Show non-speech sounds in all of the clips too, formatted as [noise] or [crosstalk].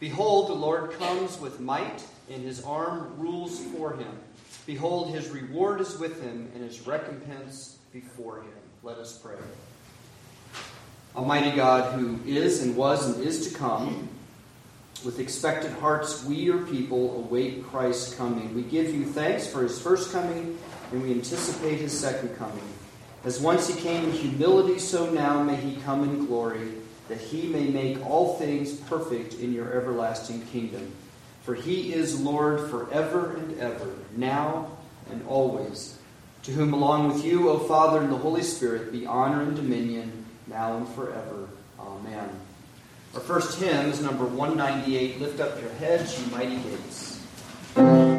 Behold, the Lord comes with might, and his arm rules for him. Behold, his reward is with him, and his recompense before him. Let us pray. Almighty God, who is and was and is to come, with expectant hearts, we, your people, await Christ's coming. We give you thanks for his first coming, and we anticipate his second coming. As once he came in humility, so now may he come in glory, that he may make all things perfect in your everlasting kingdom. For he is Lord forever and ever, now and always. To whom, along with you, O Father and the Holy Spirit, be honor and dominion, now and forever. Amen. Our first hymn is number 198 Lift Up Your Heads, You Mighty Gates.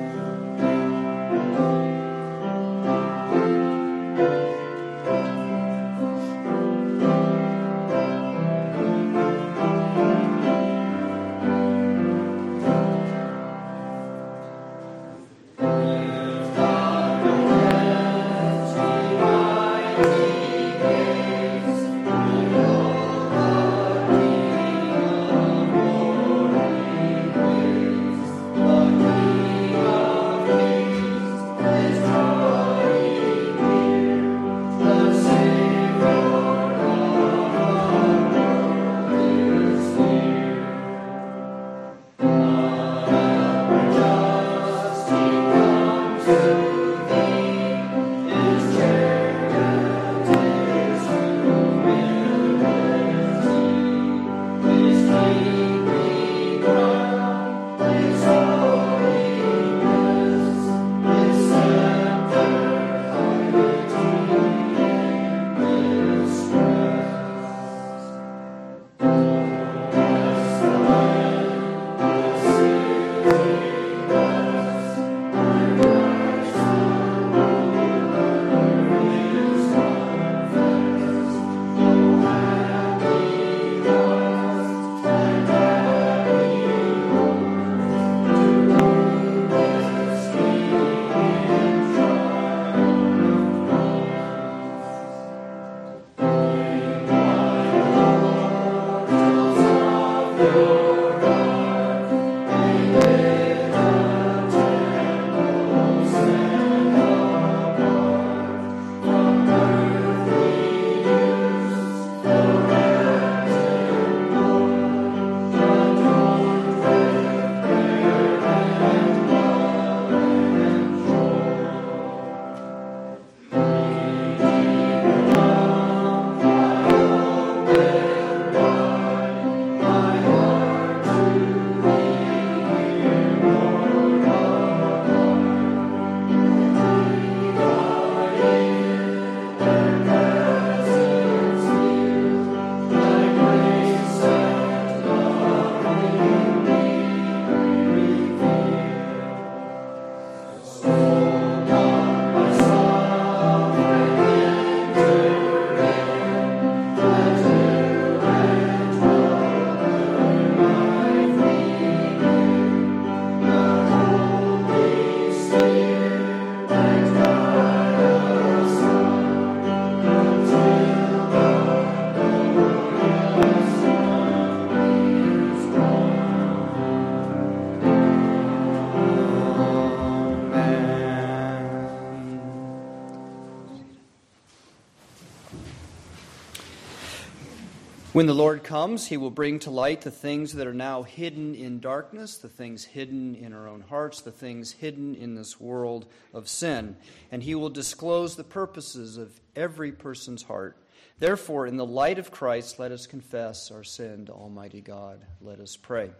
When the Lord comes, he will bring to light the things that are now hidden in darkness, the things hidden in our own hearts, the things hidden in this world of sin. And he will disclose the purposes of every person's heart. Therefore, in the light of Christ, let us confess our sin to Almighty God. Let us pray.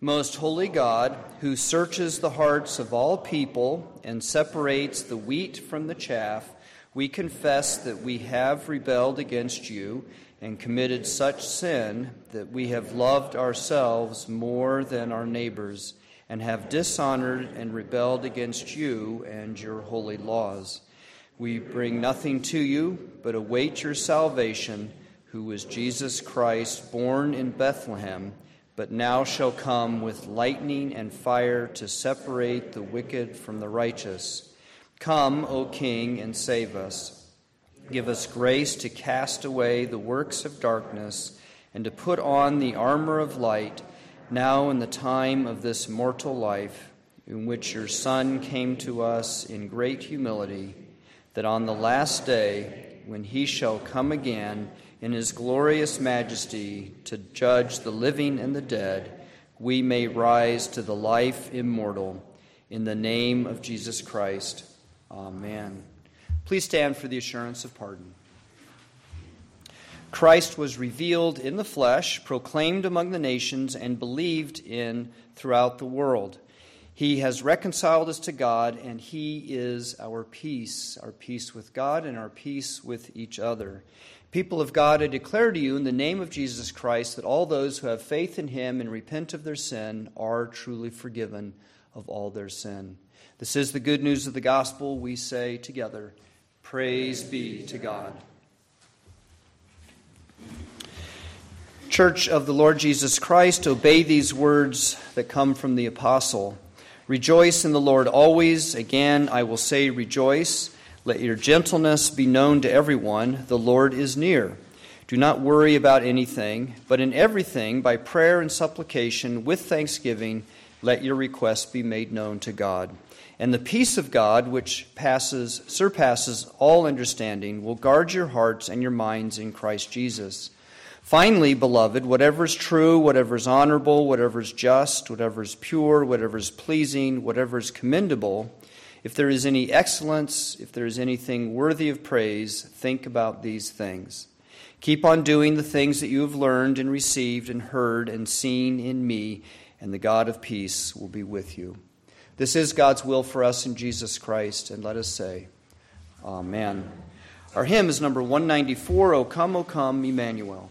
Most holy God, who searches the hearts of all people and separates the wheat from the chaff, we confess that we have rebelled against you and committed such sin that we have loved ourselves more than our neighbors and have dishonored and rebelled against you and your holy laws. We bring nothing to you, but await your salvation, who was Jesus Christ, born in Bethlehem, but now shall come with lightning and fire to separate the wicked from the righteous. Come, O King, and save us. Give us grace to cast away the works of darkness and to put on the armor of light now in the time of this mortal life, in which your Son came to us in great humility, that on the last day, when he shall come again in his glorious majesty to judge the living and the dead, we may rise to the life immortal. In the name of Jesus Christ. Amen. Please stand for the assurance of pardon. Christ was revealed in the flesh, proclaimed among the nations, and believed in throughout the world. He has reconciled us to God, and He is our peace, our peace with God and our peace with each other. People of God, I declare to you in the name of Jesus Christ that all those who have faith in Him and repent of their sin are truly forgiven of all their sin. This is the good news of the gospel. We say together, Praise be to God. Church of the Lord Jesus Christ, obey these words that come from the apostle. Rejoice in the Lord always. Again, I will say, rejoice. Let your gentleness be known to everyone. The Lord is near. Do not worry about anything, but in everything, by prayer and supplication, with thanksgiving, let your requests be made known to God. And the peace of God, which passes, surpasses all understanding, will guard your hearts and your minds in Christ Jesus. Finally, beloved, whatever is true, whatever is honorable, whatever is just, whatever is pure, whatever is pleasing, whatever is commendable, if there is any excellence, if there is anything worthy of praise, think about these things. Keep on doing the things that you have learned and received and heard and seen in me, and the God of peace will be with you. This is God's will for us in Jesus Christ, and let us say, Amen. Our hymn is number 194, O come, O come, Emmanuel.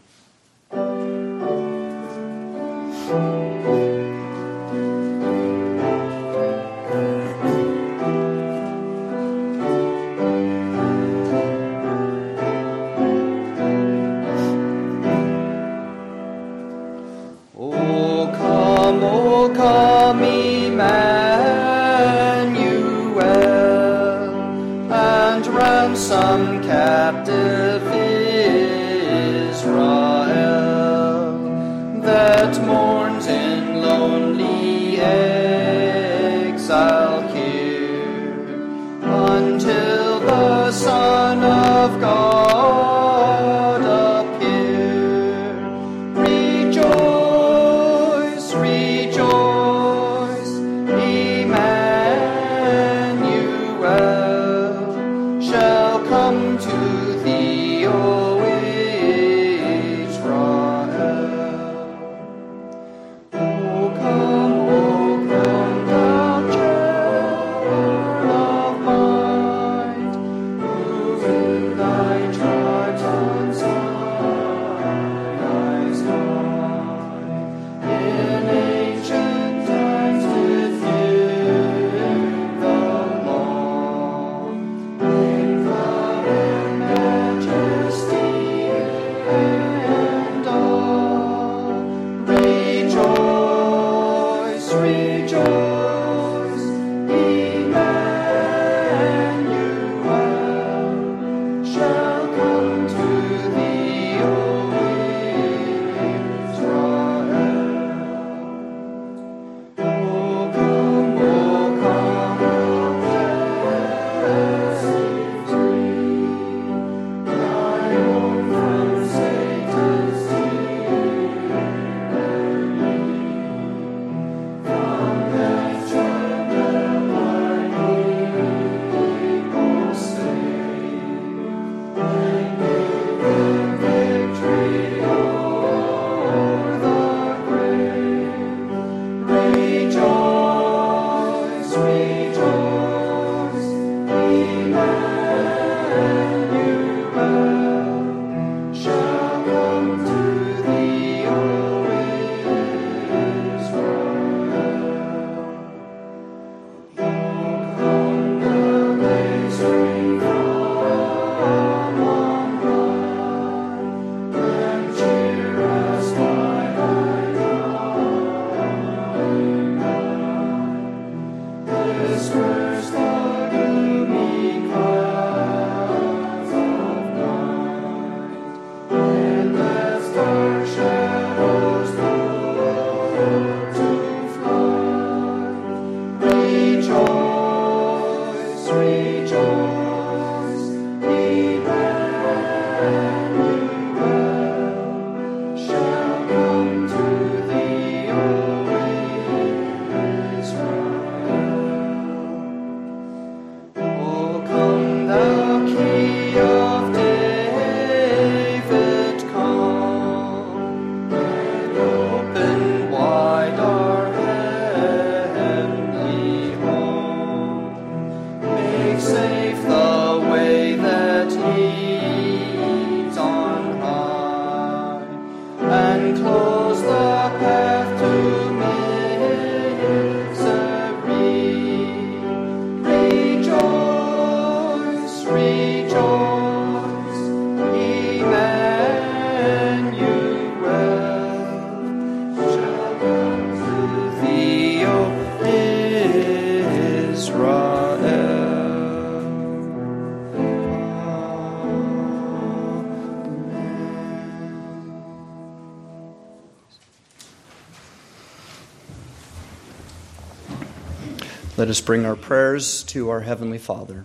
Let us bring our prayers to our Heavenly Father.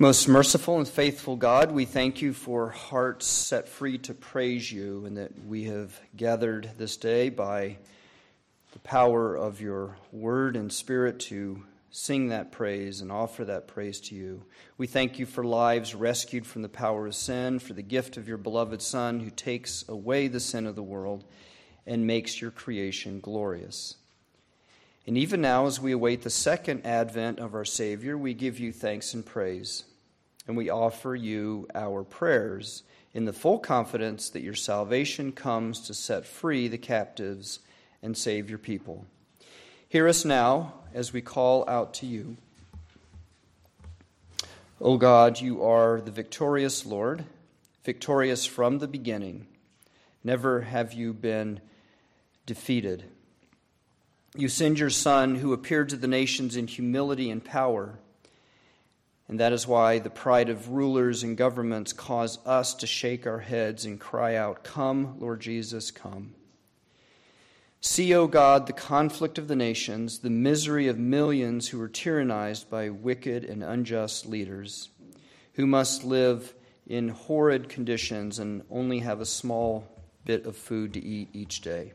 Most merciful and faithful God, we thank you for hearts set free to praise you, and that we have gathered this day by the power of your word and spirit to sing that praise and offer that praise to you. We thank you for lives rescued from the power of sin, for the gift of your beloved Son who takes away the sin of the world and makes your creation glorious. And even now, as we await the second advent of our Savior, we give you thanks and praise. And we offer you our prayers in the full confidence that your salvation comes to set free the captives and save your people. Hear us now as we call out to you. O God, you are the victorious Lord, victorious from the beginning. Never have you been defeated. You send your Son, who appeared to the nations in humility and power. And that is why the pride of rulers and governments cause us to shake our heads and cry out, Come, Lord Jesus, come. See, O God, the conflict of the nations, the misery of millions who are tyrannized by wicked and unjust leaders, who must live in horrid conditions and only have a small bit of food to eat each day.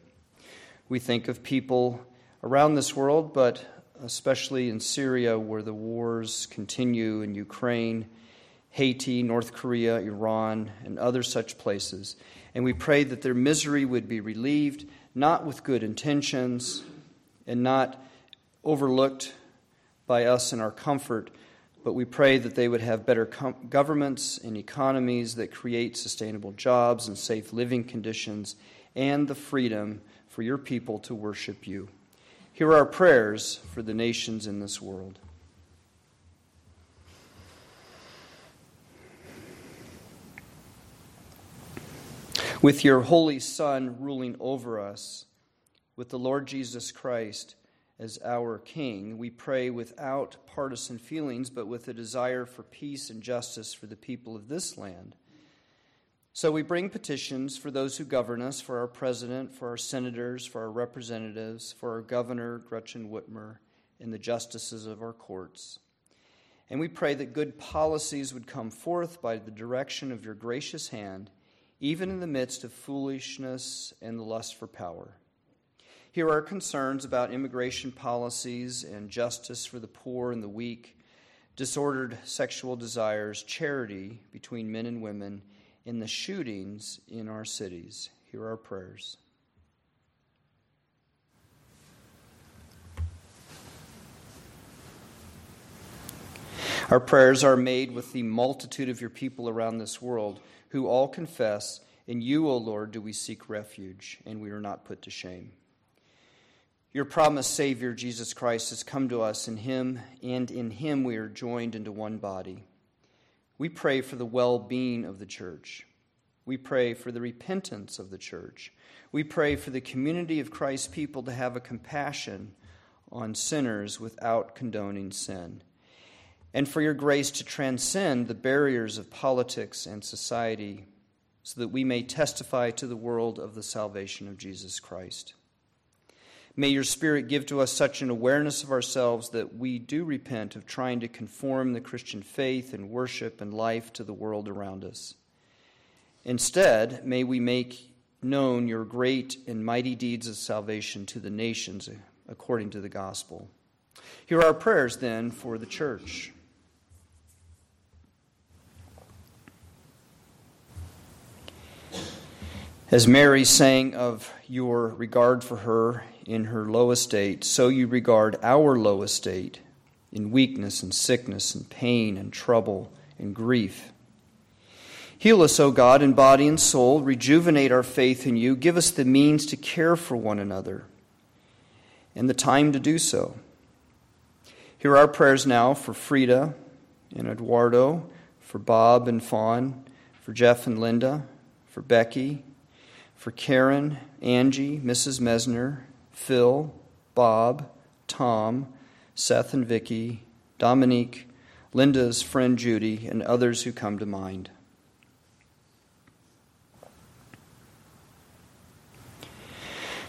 We think of people around this world, but especially in Syria, where the wars continue, in Ukraine, Haiti, North Korea, Iran, and other such places. And we pray that their misery would be relieved, not with good intentions and not overlooked by us in our comfort, but we pray that they would have better com- governments and economies that create sustainable jobs and safe living conditions and the freedom for your people to worship you. Hear our prayers for the nations in this world. With your Holy Son ruling over us, with the Lord Jesus Christ as our King, we pray without partisan feelings, but with a desire for peace and justice for the people of this land. So we bring petitions for those who govern us, for our president, for our senators, for our representatives, for our governor, Gretchen Whitmer, and the justices of our courts. And we pray that good policies would come forth by the direction of your gracious hand, even in the midst of foolishness and the lust for power. Here are concerns about immigration policies and justice for the poor and the weak, disordered sexual desires, charity between men and women in the shootings in our cities. Hear our prayers. Our prayers are made with the multitude of your people around this world who all confess, In you, O Lord, do we seek refuge, and we are not put to shame. Your promised Savior, Jesus Christ, has come to us in Him, and in Him we are joined into one body. We pray for the well being of the church. We pray for the repentance of the church. We pray for the community of Christ's people to have a compassion on sinners without condoning sin. And for your grace to transcend the barriers of politics and society so that we may testify to the world of the salvation of Jesus Christ. May your Spirit give to us such an awareness of ourselves that we do repent of trying to conform the Christian faith and worship and life to the world around us. Instead, may we make known your great and mighty deeds of salvation to the nations uh, according to the gospel. Here are our prayers then for the church. As Mary sang of your regard for her in her low estate, so you regard our low estate in weakness and sickness and pain and trouble and grief. Heal us, O God, in body and soul. Rejuvenate our faith in you. Give us the means to care for one another and the time to do so. Here are our prayers now for Frida and Eduardo, for Bob and Fawn, for Jeff and Linda, for Becky, for Karen, Angie, Mrs. Mesner, Phil, Bob, Tom, Seth and Vicky, Dominique, Linda's friend Judy, and others who come to mind.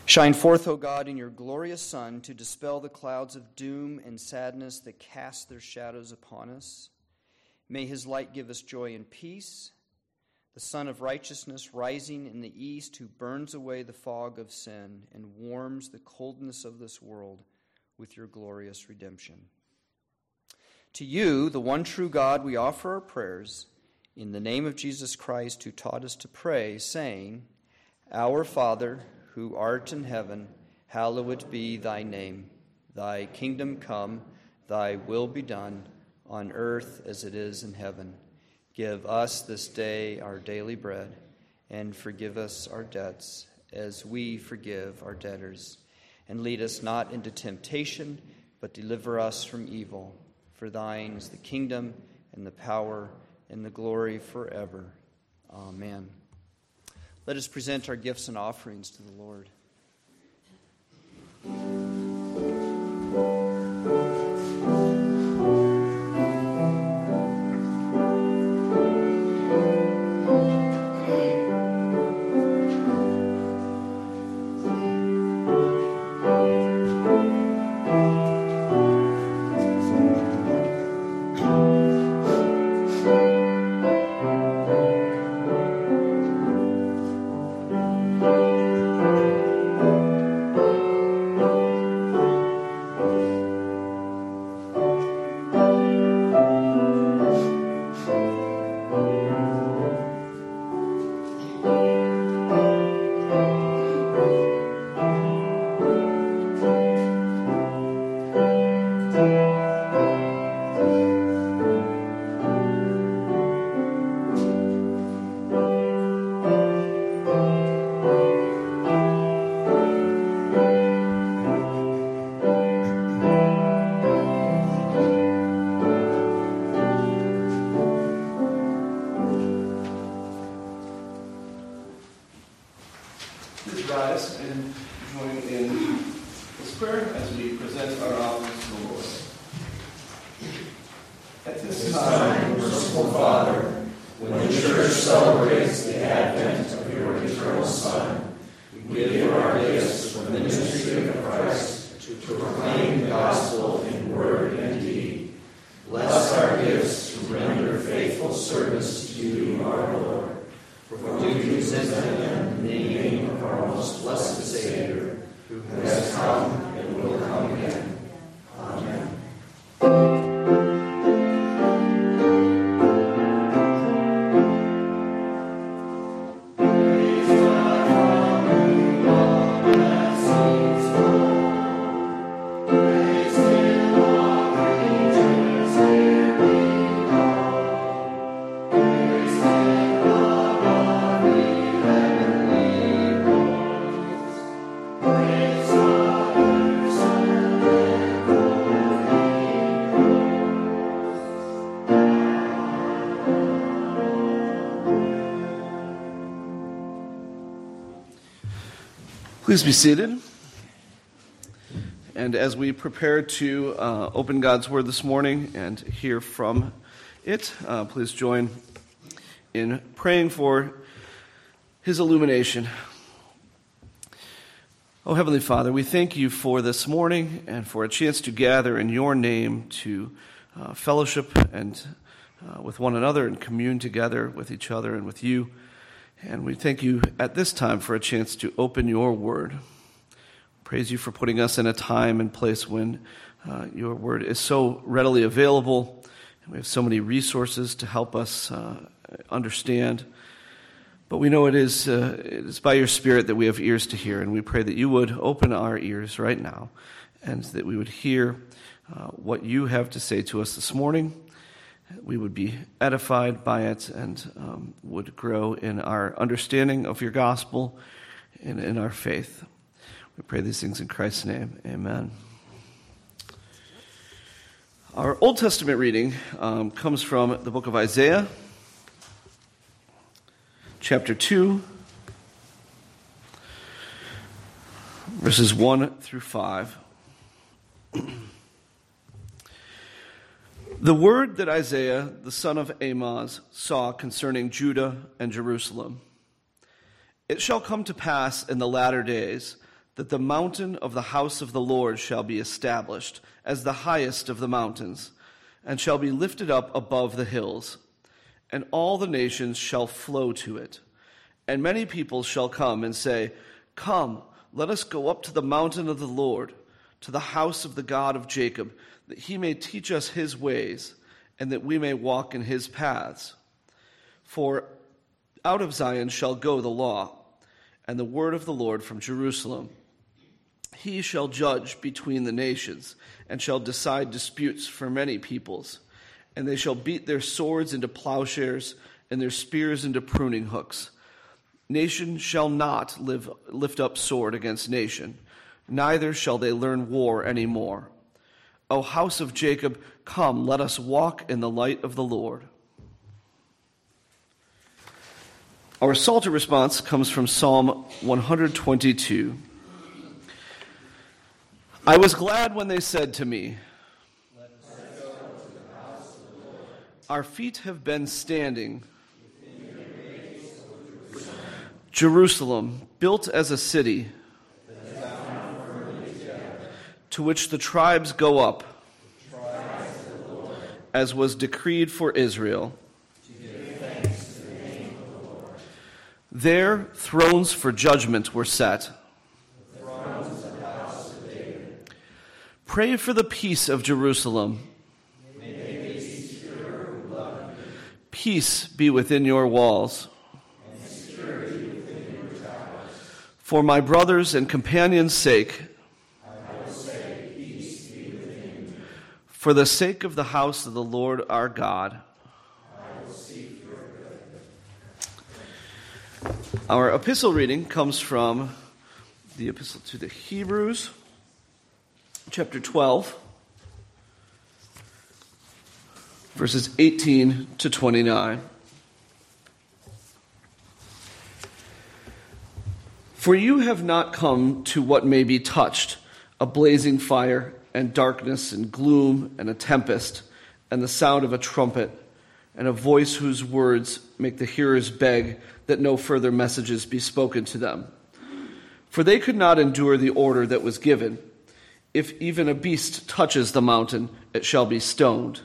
Shine forth, O God, in your glorious sun to dispel the clouds of doom and sadness that cast their shadows upon us. May his light give us joy and peace. The Sun of Righteousness rising in the east, who burns away the fog of sin and warms the coldness of this world with your glorious redemption. To you, the one true God, we offer our prayers in the name of Jesus Christ, who taught us to pray, saying, Our Father, who art in heaven, hallowed be thy name. Thy kingdom come, thy will be done, on earth as it is in heaven. Give us this day our daily bread, and forgive us our debts, as we forgive our debtors. And lead us not into temptation, but deliver us from evil. For thine is the kingdom, and the power, and the glory forever. Amen. Let us present our gifts and offerings to the Lord. Please be seated. And as we prepare to uh, open God's Word this morning and hear from it, uh, please join in praying for His illumination. Oh, Heavenly Father, we thank you for this morning and for a chance to gather in your name to uh, fellowship and uh, with one another and commune together with each other and with you. And we thank you at this time for a chance to open your word. Praise you for putting us in a time and place when uh, your word is so readily available. And we have so many resources to help us uh, understand. But we know it is, uh, it is by your Spirit that we have ears to hear. And we pray that you would open our ears right now and that we would hear uh, what you have to say to us this morning we would be edified by it and um, would grow in our understanding of your gospel and in our faith. We pray these things in Christ's name. Amen. Our Old Testament reading um, comes from the book of Isaiah, chapter 2, verses 1 through 5. [clears throat] The word that Isaiah, the son of Amoz, saw concerning Judah and Jerusalem. It shall come to pass in the latter days that the mountain of the house of the Lord shall be established as the highest of the mountains, and shall be lifted up above the hills, and all the nations shall flow to it. And many people shall come and say, Come, let us go up to the mountain of the Lord, to the house of the God of Jacob, that he may teach us his ways, and that we may walk in his paths. For out of Zion shall go the law, and the word of the Lord from Jerusalem. He shall judge between the nations, and shall decide disputes for many peoples. And they shall beat their swords into plowshares, and their spears into pruning hooks. Nation shall not live, lift up sword against nation, neither shall they learn war any more. O house of Jacob, come, let us walk in the light of the Lord. Our Psalter response comes from Psalm 122. I was glad when they said to me, Our feet have been standing Jerusalem, built as a city, to which the tribes go up, as was decreed for Israel. There, thrones for judgment were set. Pray for the peace of Jerusalem. Peace be within your walls. For my brothers and companions' sake, for the sake of the house of the Lord our God, our epistle reading comes from the epistle to the Hebrews, chapter 12, verses 18 to 29. For you have not come to what may be touched a blazing fire, and darkness, and gloom, and a tempest, and the sound of a trumpet, and a voice whose words make the hearers beg that no further messages be spoken to them. For they could not endure the order that was given. If even a beast touches the mountain, it shall be stoned.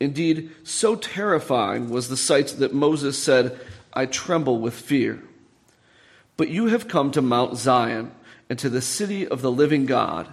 Indeed, so terrifying was the sight that Moses said, I tremble with fear. But you have come to Mount Zion and to the city of the living God,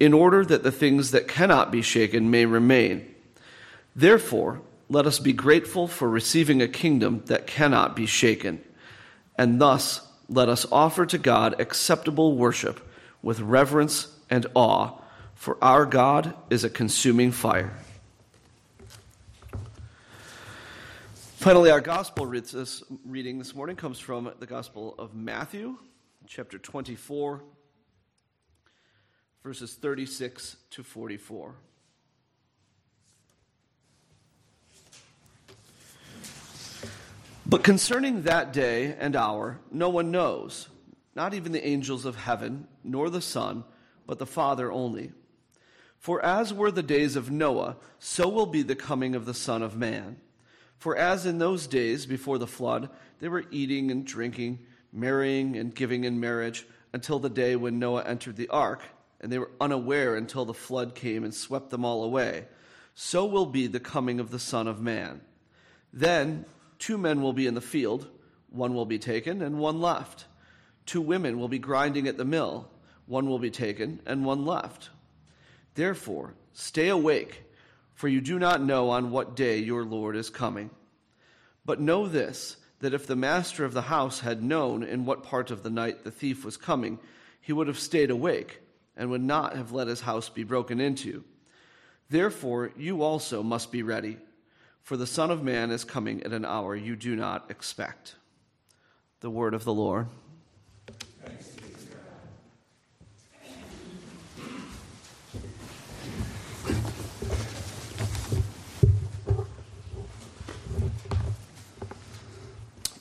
in order that the things that cannot be shaken may remain. Therefore, let us be grateful for receiving a kingdom that cannot be shaken, and thus let us offer to God acceptable worship with reverence and awe, for our God is a consuming fire. Finally, our gospel reading this morning comes from the Gospel of Matthew, chapter 24 verses 36 to 44. But concerning that day and hour, no one knows, not even the angels of heaven, nor the Son, but the Father only. For as were the days of Noah, so will be the coming of the Son of Man. For as in those days before the flood, they were eating and drinking, marrying and giving in marriage, until the day when Noah entered the ark and they were unaware until the flood came and swept them all away. So will be the coming of the Son of Man. Then two men will be in the field, one will be taken and one left. Two women will be grinding at the mill, one will be taken and one left. Therefore, stay awake, for you do not know on what day your Lord is coming. But know this that if the master of the house had known in what part of the night the thief was coming, he would have stayed awake and would not have let his house be broken into. Therefore, you also must be ready, for the Son of Man is coming at an hour you do not expect. The word of the Lord.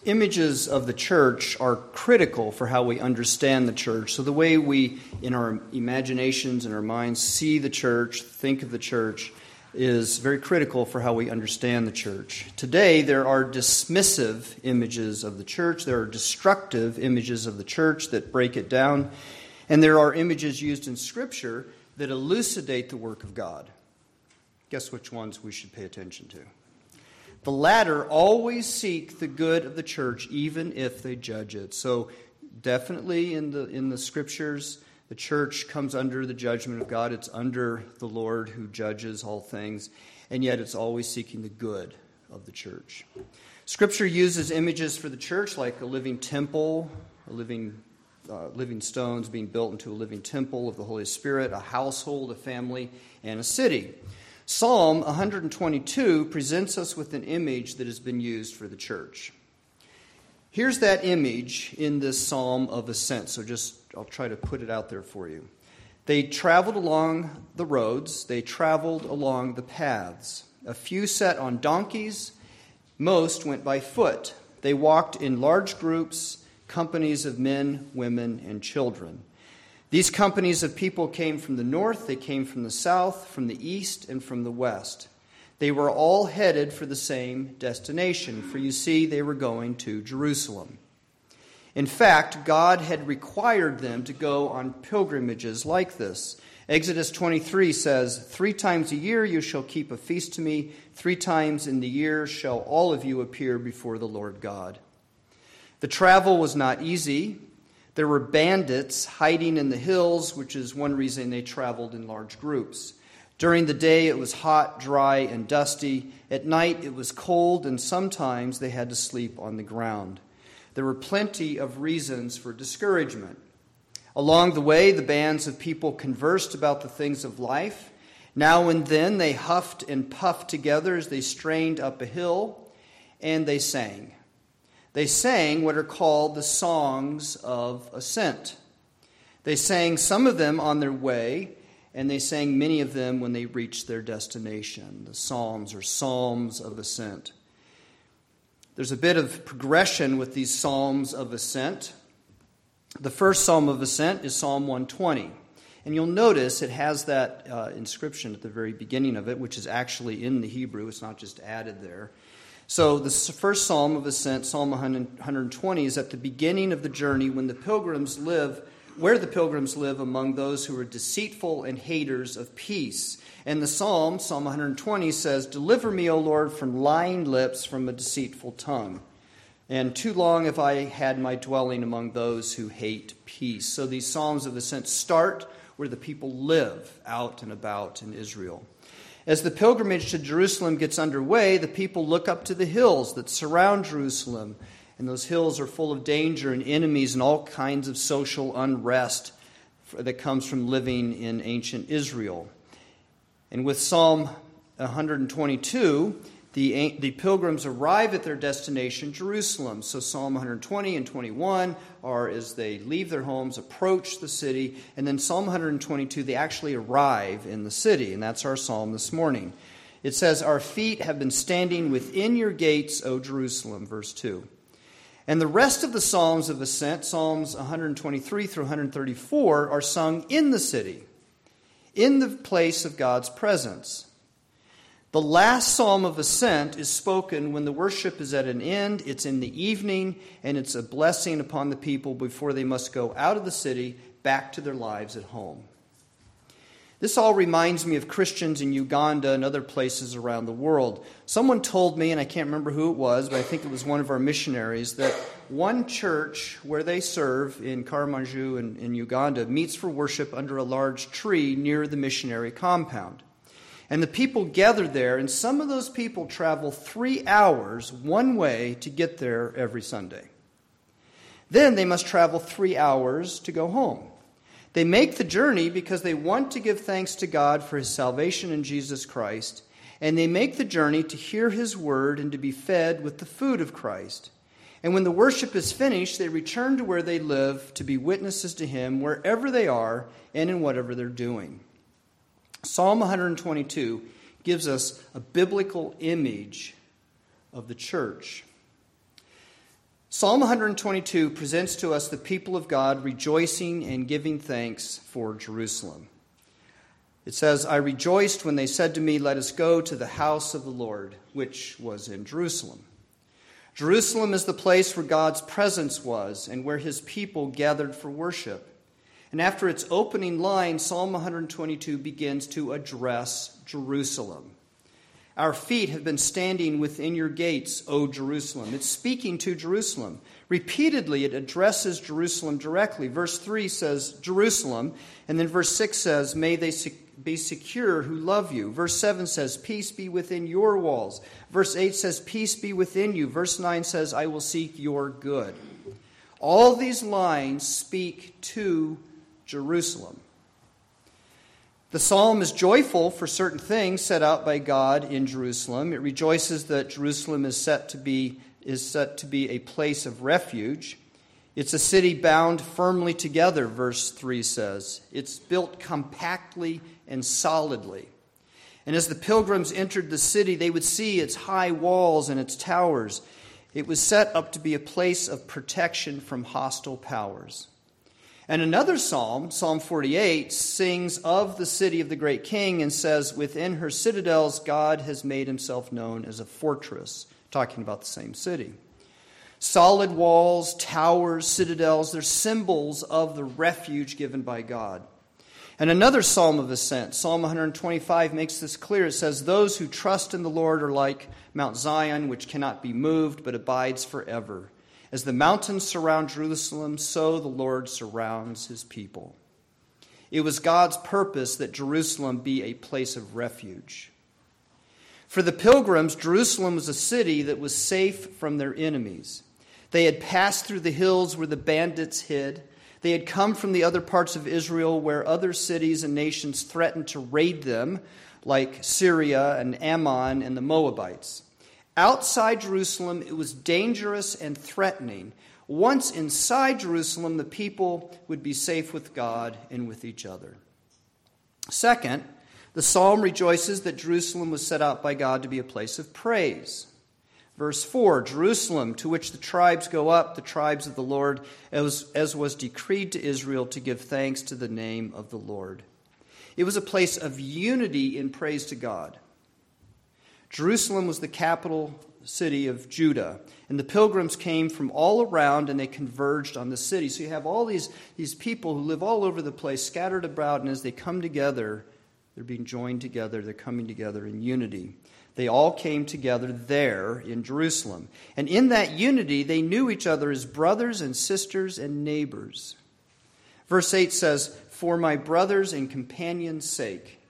Images of the church are critical for how we understand the church. So, the way we, in our imaginations and our minds, see the church, think of the church, is very critical for how we understand the church. Today, there are dismissive images of the church, there are destructive images of the church that break it down, and there are images used in Scripture that elucidate the work of God. Guess which ones we should pay attention to? The latter always seek the good of the church, even if they judge it. So, definitely in the, in the scriptures, the church comes under the judgment of God. It's under the Lord who judges all things, and yet it's always seeking the good of the church. Scripture uses images for the church like a living temple, a living uh, living stones being built into a living temple of the Holy Spirit, a household, a family, and a city. Psalm 122 presents us with an image that has been used for the church. Here's that image in this psalm of ascent. So just I'll try to put it out there for you. They traveled along the roads, they traveled along the paths. A few sat on donkeys, most went by foot. They walked in large groups, companies of men, women, and children. These companies of people came from the north, they came from the south, from the east, and from the west. They were all headed for the same destination, for you see, they were going to Jerusalem. In fact, God had required them to go on pilgrimages like this. Exodus 23 says, Three times a year you shall keep a feast to me, three times in the year shall all of you appear before the Lord God. The travel was not easy. There were bandits hiding in the hills, which is one reason they traveled in large groups. During the day, it was hot, dry, and dusty. At night, it was cold, and sometimes they had to sleep on the ground. There were plenty of reasons for discouragement. Along the way, the bands of people conversed about the things of life. Now and then, they huffed and puffed together as they strained up a hill, and they sang they sang what are called the songs of ascent. They sang some of them on their way, and they sang many of them when they reached their destination. The psalms or psalms of ascent. There's a bit of progression with these psalms of ascent. The first psalm of ascent is Psalm 120. And you'll notice it has that uh, inscription at the very beginning of it, which is actually in the Hebrew. It's not just added there. So, the first psalm of ascent, Psalm 120, is at the beginning of the journey when the pilgrims live, where the pilgrims live among those who are deceitful and haters of peace. And the psalm, Psalm 120, says, Deliver me, O Lord, from lying lips, from a deceitful tongue. And too long have I had my dwelling among those who hate peace. So, these psalms of ascent start where the people live out and about in Israel. As the pilgrimage to Jerusalem gets underway, the people look up to the hills that surround Jerusalem. And those hills are full of danger and enemies and all kinds of social unrest that comes from living in ancient Israel. And with Psalm 122, the, the pilgrims arrive at their destination, Jerusalem. So Psalm 120 and 21 are as they leave their homes, approach the city, and then Psalm 122, they actually arrive in the city, and that's our psalm this morning. It says, Our feet have been standing within your gates, O Jerusalem, verse 2. And the rest of the Psalms of Ascent, Psalms 123 through 134, are sung in the city, in the place of God's presence. The last psalm of ascent is spoken when the worship is at an end. It's in the evening, and it's a blessing upon the people before they must go out of the city back to their lives at home. This all reminds me of Christians in Uganda and other places around the world. Someone told me, and I can't remember who it was, but I think it was one of our missionaries, that one church where they serve in Karamoja in, in Uganda meets for worship under a large tree near the missionary compound. And the people gathered there, and some of those people travel three hours one way to get there every Sunday. Then they must travel three hours to go home. They make the journey because they want to give thanks to God for his salvation in Jesus Christ, and they make the journey to hear his word and to be fed with the food of Christ. And when the worship is finished, they return to where they live to be witnesses to him wherever they are and in whatever they're doing. Psalm 122 gives us a biblical image of the church. Psalm 122 presents to us the people of God rejoicing and giving thanks for Jerusalem. It says, I rejoiced when they said to me, Let us go to the house of the Lord, which was in Jerusalem. Jerusalem is the place where God's presence was and where his people gathered for worship. And after its opening line, Psalm 122 begins to address Jerusalem. Our feet have been standing within your gates, O Jerusalem. It's speaking to Jerusalem. Repeatedly, it addresses Jerusalem directly. Verse 3 says, Jerusalem. And then verse 6 says, May they be secure who love you. Verse 7 says, Peace be within your walls. Verse 8 says, Peace be within you. Verse 9 says, I will seek your good. All these lines speak to Jerusalem. The psalm is joyful for certain things set out by God in Jerusalem. It rejoices that Jerusalem is set to be, is set to be a place of refuge. It's a city bound firmly together, verse 3 says. It's built compactly and solidly. And as the pilgrims entered the city, they would see its high walls and its towers. It was set up to be a place of protection from hostile powers. And another psalm, Psalm 48, sings of the city of the great king and says, Within her citadels, God has made himself known as a fortress, talking about the same city. Solid walls, towers, citadels, they're symbols of the refuge given by God. And another psalm of ascent, Psalm 125, makes this clear. It says, Those who trust in the Lord are like Mount Zion, which cannot be moved, but abides forever. As the mountains surround Jerusalem, so the Lord surrounds his people. It was God's purpose that Jerusalem be a place of refuge. For the pilgrims, Jerusalem was a city that was safe from their enemies. They had passed through the hills where the bandits hid. They had come from the other parts of Israel where other cities and nations threatened to raid them, like Syria and Ammon and the Moabites. Outside Jerusalem, it was dangerous and threatening. Once inside Jerusalem, the people would be safe with God and with each other. Second, the psalm rejoices that Jerusalem was set out by God to be a place of praise. Verse 4 Jerusalem, to which the tribes go up, the tribes of the Lord, as, as was decreed to Israel to give thanks to the name of the Lord. It was a place of unity in praise to God. Jerusalem was the capital city of Judah. And the pilgrims came from all around and they converged on the city. So you have all these, these people who live all over the place, scattered about, and as they come together, they're being joined together, they're coming together in unity. They all came together there in Jerusalem. And in that unity, they knew each other as brothers and sisters and neighbors. Verse 8 says, For my brothers and companions' sake.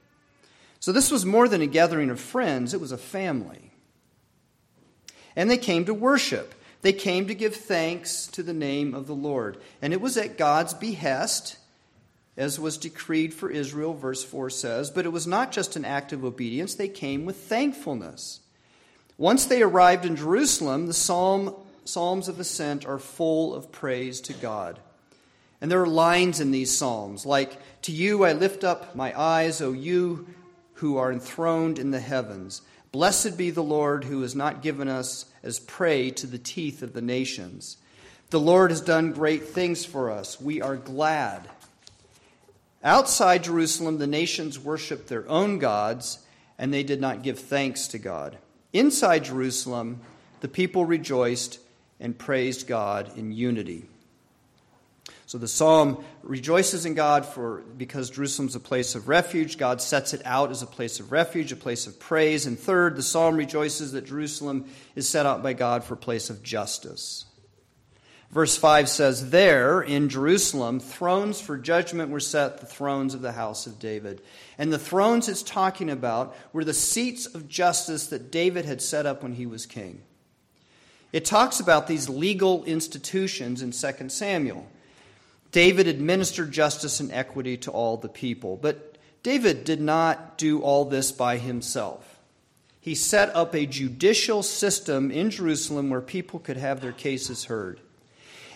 So this was more than a gathering of friends, it was a family. And they came to worship. They came to give thanks to the name of the Lord. And it was at God's behest, as was decreed for Israel, verse 4 says. But it was not just an act of obedience, they came with thankfulness. Once they arrived in Jerusalem, the psalm, Psalms of Ascent are full of praise to God. And there are lines in these Psalms like, To you I lift up my eyes, O you who are enthroned in the heavens. Blessed be the Lord who has not given us as prey to the teeth of the nations. The Lord has done great things for us. We are glad. Outside Jerusalem, the nations worshiped their own gods, and they did not give thanks to God. Inside Jerusalem, the people rejoiced and praised God in unity. So the psalm rejoices in God for because Jerusalem's a place of refuge. God sets it out as a place of refuge, a place of praise. And third, the psalm rejoices that Jerusalem is set out by God for a place of justice. Verse 5 says, There in Jerusalem, thrones for judgment were set, the thrones of the house of David. And the thrones it's talking about were the seats of justice that David had set up when he was king. It talks about these legal institutions in 2 Samuel. David administered justice and equity to all the people. But David did not do all this by himself. He set up a judicial system in Jerusalem where people could have their cases heard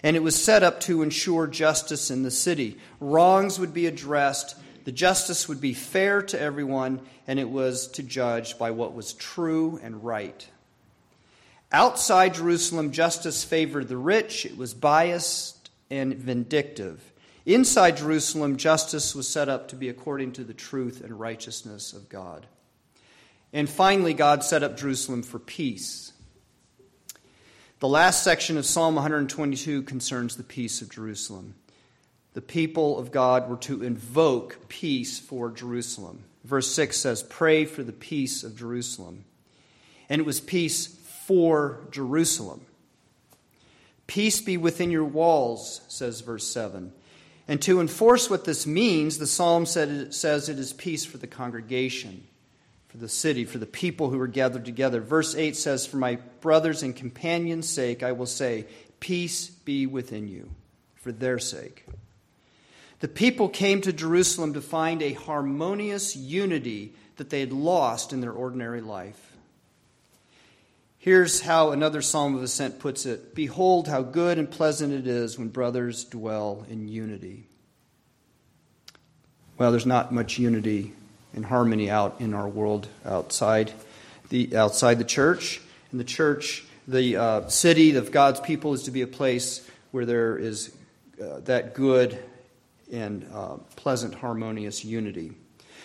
and it was set up to ensure justice in the city. Wrongs would be addressed, the justice would be fair to everyone, and it was to judge by what was true and right. Outside Jerusalem, justice favored the rich, it was biased and vindictive. Inside Jerusalem, justice was set up to be according to the truth and righteousness of God. And finally, God set up Jerusalem for peace. The last section of Psalm 122 concerns the peace of Jerusalem. The people of God were to invoke peace for Jerusalem. Verse 6 says, Pray for the peace of Jerusalem. And it was peace for Jerusalem. Peace be within your walls, says verse 7. And to enforce what this means, the psalm says it is peace for the congregation for the city, for the people who are gathered together. Verse 8 says, For my brothers and companions' sake, I will say, Peace be within you, for their sake. The people came to Jerusalem to find a harmonious unity that they had lost in their ordinary life. Here's how another psalm of ascent puts it Behold, how good and pleasant it is when brothers dwell in unity. Well, there's not much unity and harmony out in our world outside the outside the church. And the church, the uh, city of God's people, is to be a place where there is uh, that good and uh, pleasant, harmonious unity.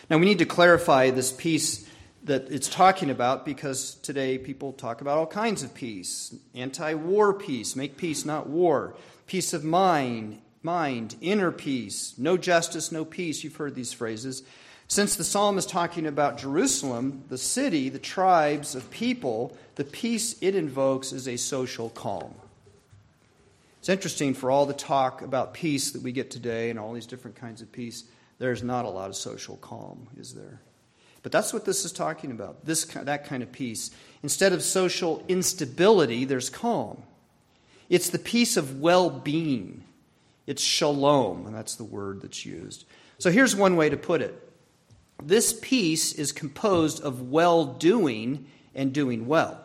Now we need to clarify this peace that it's talking about because today people talk about all kinds of peace anti-war peace make peace not war peace of mind mind inner peace no justice no peace you've heard these phrases since the psalm is talking about Jerusalem, the city, the tribes of people, the peace it invokes is a social calm. It's interesting for all the talk about peace that we get today and all these different kinds of peace, there's not a lot of social calm, is there? But that's what this is talking about, this, that kind of peace. Instead of social instability, there's calm. It's the peace of well being. It's shalom, and that's the word that's used. So here's one way to put it this peace is composed of well doing and doing well.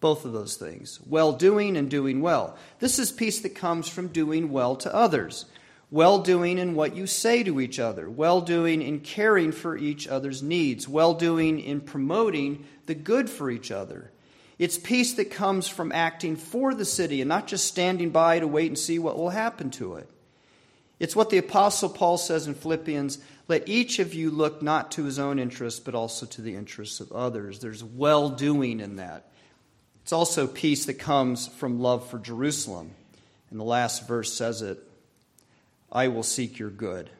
Both of those things. Well doing and doing well. This is peace that comes from doing well to others. Well doing in what you say to each other. Well doing in caring for each other's needs. Well doing in promoting the good for each other. It's peace that comes from acting for the city and not just standing by to wait and see what will happen to it. It's what the Apostle Paul says in Philippians let each of you look not to his own interests, but also to the interests of others. There's well doing in that. It's also peace that comes from love for Jerusalem. And the last verse says it I will seek your good.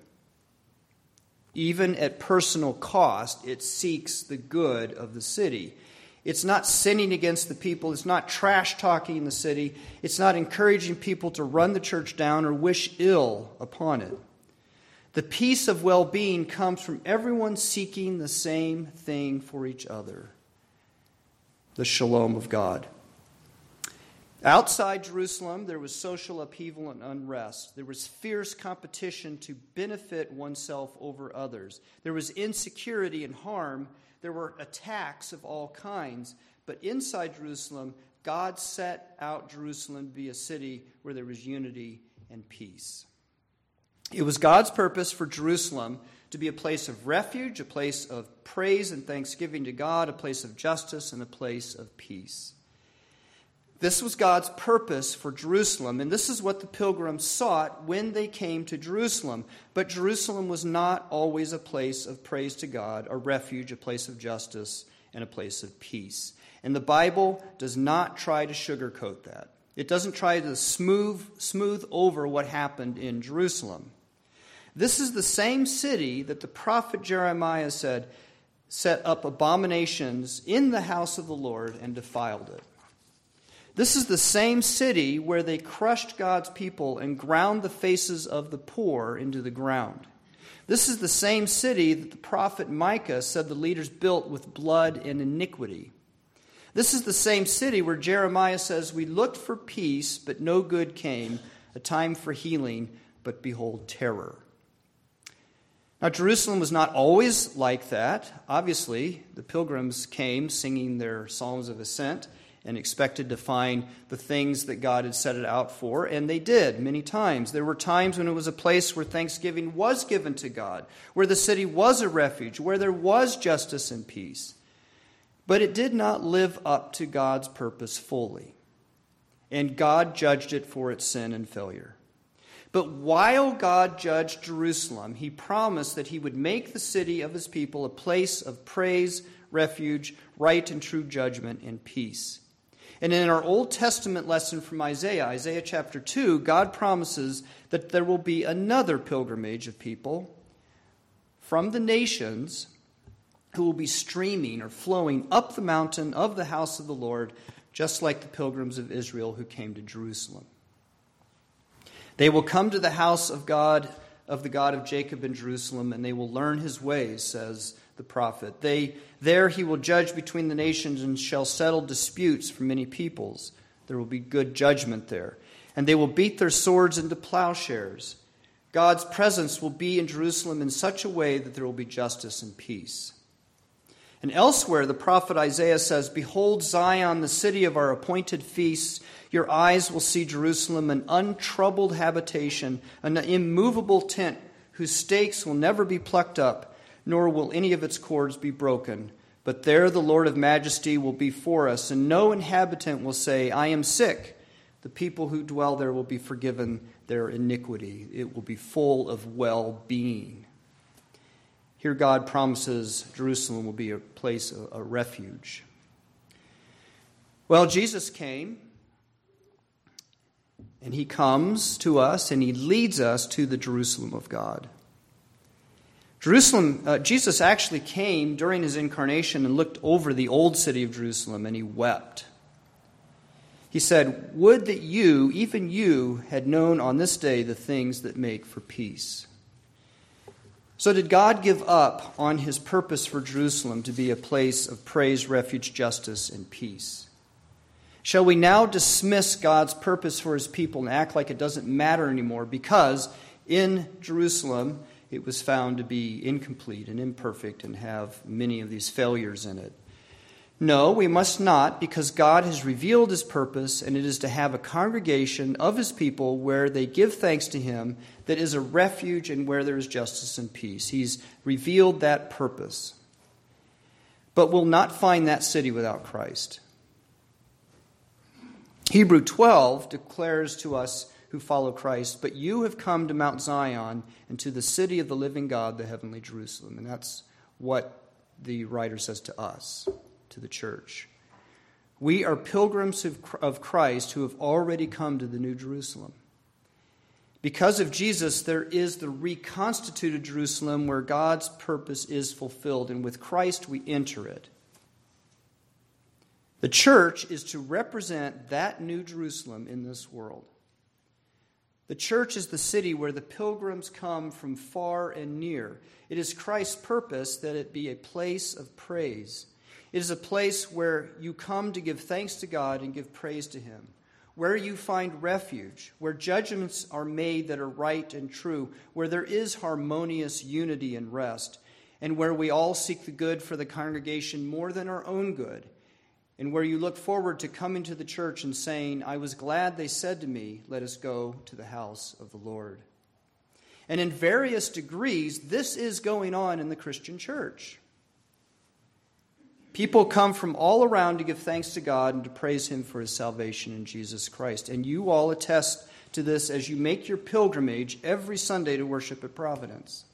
Even at personal cost, it seeks the good of the city. It's not sinning against the people. It's not trash talking the city. It's not encouraging people to run the church down or wish ill upon it. The peace of well being comes from everyone seeking the same thing for each other the shalom of God. Outside Jerusalem, there was social upheaval and unrest. There was fierce competition to benefit oneself over others. There was insecurity and harm. There were attacks of all kinds. But inside Jerusalem, God set out Jerusalem to be a city where there was unity and peace. It was God's purpose for Jerusalem to be a place of refuge, a place of praise and thanksgiving to God, a place of justice, and a place of peace. This was God's purpose for Jerusalem, and this is what the pilgrims sought when they came to Jerusalem. But Jerusalem was not always a place of praise to God, a refuge, a place of justice, and a place of peace. And the Bible does not try to sugarcoat that. It doesn't try to smooth, smooth over what happened in Jerusalem. This is the same city that the prophet Jeremiah said set up abominations in the house of the Lord and defiled it. This is the same city where they crushed God's people and ground the faces of the poor into the ground. This is the same city that the prophet Micah said the leaders built with blood and iniquity. This is the same city where Jeremiah says, We looked for peace, but no good came, a time for healing, but behold, terror. Now, Jerusalem was not always like that. Obviously, the pilgrims came singing their psalms of ascent and expected to find the things that God had set it out for, and they did many times. There were times when it was a place where thanksgiving was given to God, where the city was a refuge, where there was justice and peace. But it did not live up to God's purpose fully, and God judged it for its sin and failure. But while God judged Jerusalem, he promised that he would make the city of his people a place of praise, refuge, right and true judgment, and peace. And in our Old Testament lesson from Isaiah, Isaiah chapter 2, God promises that there will be another pilgrimage of people from the nations who will be streaming or flowing up the mountain of the house of the Lord, just like the pilgrims of Israel who came to Jerusalem. They will come to the house of God, of the God of Jacob in Jerusalem, and they will learn his ways, says the prophet. They, there he will judge between the nations and shall settle disputes for many peoples. There will be good judgment there. And they will beat their swords into plowshares. God's presence will be in Jerusalem in such a way that there will be justice and peace. And elsewhere, the prophet Isaiah says, Behold, Zion, the city of our appointed feasts. Your eyes will see Jerusalem, an untroubled habitation, an immovable tent whose stakes will never be plucked up nor will any of its cords be broken. But there the Lord of majesty will be for us, and no inhabitant will say, I am sick. The people who dwell there will be forgiven their iniquity. It will be full of well being. Here, God promises Jerusalem will be a place, a, refuge. Well, Jesus came, and he comes to us, and he leads us to the Jerusalem of God. Jerusalem, uh, Jesus actually came during his incarnation and looked over the old city of Jerusalem and he wept. He said, Would that you, even you, had known on this day the things that make for peace. So, did God give up on his purpose for Jerusalem to be a place of praise, refuge, justice, and peace? Shall we now dismiss God's purpose for his people and act like it doesn't matter anymore because in Jerusalem it was found to be incomplete and imperfect and have many of these failures in it. No, we must not, because God has revealed his purpose, and it is to have a congregation of his people where they give thanks to him that is a refuge and where there is justice and peace. He's revealed that purpose. But we'll not find that city without Christ. Hebrew 12 declares to us who follow Christ, but you have come to Mount Zion and to the city of the living God, the heavenly Jerusalem. And that's what the writer says to us, to the church. We are pilgrims of Christ who have already come to the New Jerusalem. Because of Jesus, there is the reconstituted Jerusalem where God's purpose is fulfilled, and with Christ we enter it. The church is to represent that New Jerusalem in this world. The church is the city where the pilgrims come from far and near. It is Christ's purpose that it be a place of praise. It is a place where you come to give thanks to God and give praise to Him, where you find refuge, where judgments are made that are right and true, where there is harmonious unity and rest, and where we all seek the good for the congregation more than our own good and where you look forward to coming to the church and saying, I was glad they said to me, Let us go to the house of the Lord. And in various degrees, this is going on in the Christian church. People come from all around to give thanks to God and to praise Him for His salvation in Jesus Christ. And you all attest to this as you make your pilgrimage every Sunday to worship at Providence.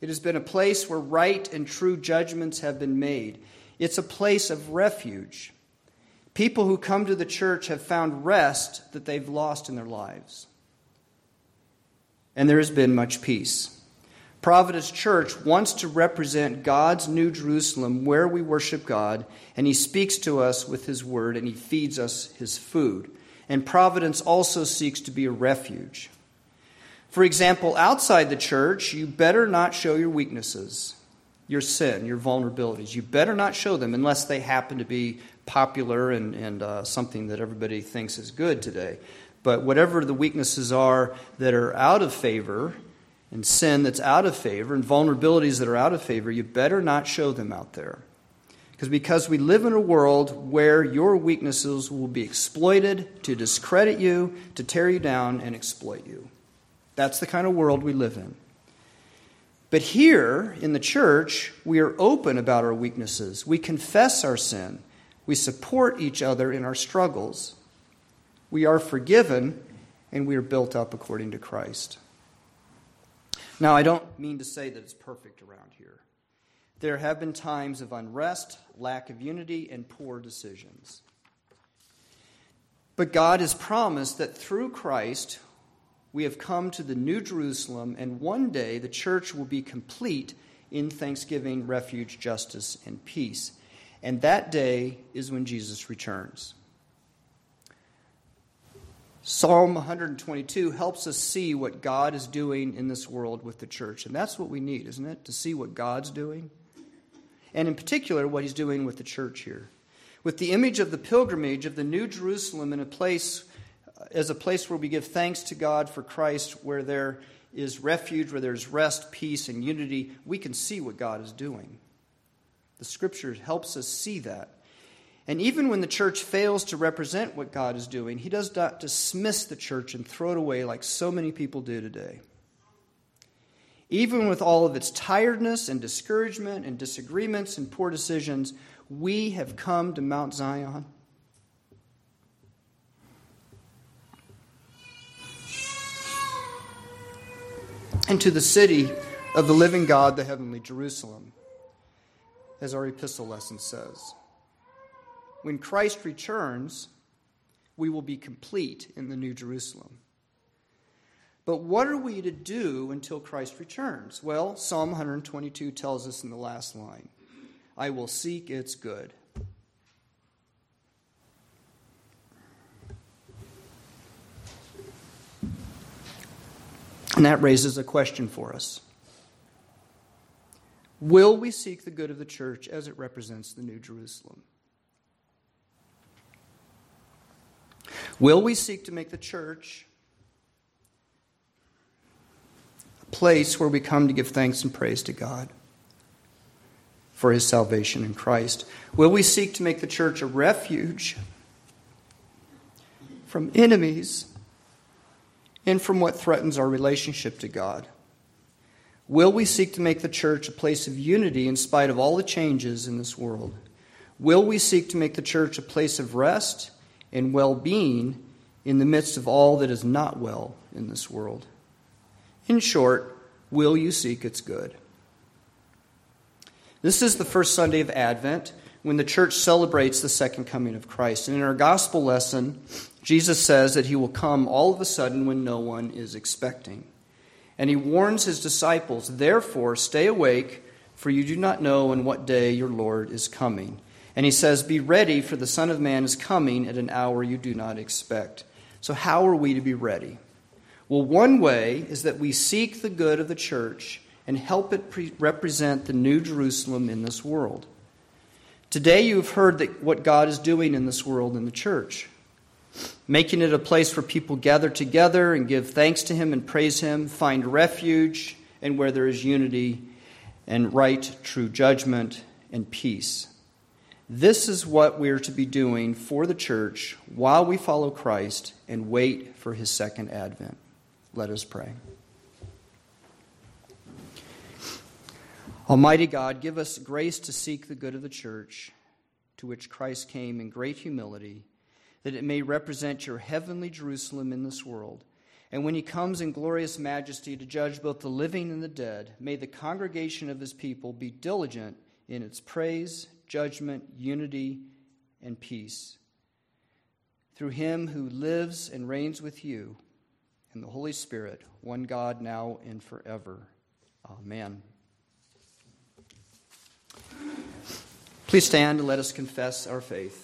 It has been a place where right and true judgments have been made. It's a place of refuge. People who come to the church have found rest that they've lost in their lives. And there has been much peace. Providence Church wants to represent God's New Jerusalem where we worship God, and He speaks to us with His word and He feeds us His food. And Providence also seeks to be a refuge. For example, outside the church, you better not show your weaknesses, your sin, your vulnerabilities. You better not show them unless they happen to be popular and, and uh, something that everybody thinks is good today. But whatever the weaknesses are that are out of favor, and sin that's out of favor and vulnerabilities that are out of favor, you better not show them out there. Because because we live in a world where your weaknesses will be exploited to discredit you, to tear you down and exploit you. That's the kind of world we live in. But here in the church, we are open about our weaknesses. We confess our sin. We support each other in our struggles. We are forgiven and we are built up according to Christ. Now, I don't mean to say that it's perfect around here. There have been times of unrest, lack of unity, and poor decisions. But God has promised that through Christ, we have come to the New Jerusalem, and one day the church will be complete in thanksgiving, refuge, justice, and peace. And that day is when Jesus returns. Psalm 122 helps us see what God is doing in this world with the church. And that's what we need, isn't it? To see what God's doing. And in particular, what he's doing with the church here. With the image of the pilgrimage of the New Jerusalem in a place as a place where we give thanks to God for Christ, where there is refuge, where there's rest, peace, and unity, we can see what God is doing. The scripture helps us see that. And even when the church fails to represent what God is doing, he does not dismiss the church and throw it away like so many people do today. Even with all of its tiredness and discouragement and disagreements and poor decisions, we have come to Mount Zion. And to the city of the living God, the heavenly Jerusalem, as our epistle lesson says when Christ returns, we will be complete in the New Jerusalem. But what are we to do until Christ returns? Well, Psalm 122 tells us in the last line I will seek its good. And that raises a question for us. Will we seek the good of the church as it represents the New Jerusalem? Will we seek to make the church a place where we come to give thanks and praise to God for his salvation in Christ? Will we seek to make the church a refuge from enemies and from what threatens our relationship to God? Will we seek to make the church a place of unity in spite of all the changes in this world? Will we seek to make the church a place of rest and well being in the midst of all that is not well in this world. In short, will you seek its good? This is the first Sunday of Advent when the church celebrates the second coming of Christ. And in our gospel lesson, Jesus says that he will come all of a sudden when no one is expecting. And he warns his disciples, therefore, stay awake, for you do not know on what day your Lord is coming. And he says, Be ready, for the Son of Man is coming at an hour you do not expect. So, how are we to be ready? Well, one way is that we seek the good of the church and help it pre- represent the new Jerusalem in this world. Today, you have heard that what God is doing in this world in the church, making it a place where people gather together and give thanks to Him and praise Him, find refuge, and where there is unity and right, true judgment and peace. This is what we're to be doing for the church while we follow Christ and wait for his second advent. Let us pray. Almighty God, give us grace to seek the good of the church to which Christ came in great humility, that it may represent your heavenly Jerusalem in this world. And when he comes in glorious majesty to judge both the living and the dead, may the congregation of his people be diligent in its praise judgment, unity, and peace. Through him who lives and reigns with you and the Holy Spirit, one God now and forever. Amen. Please stand and let us confess our faith.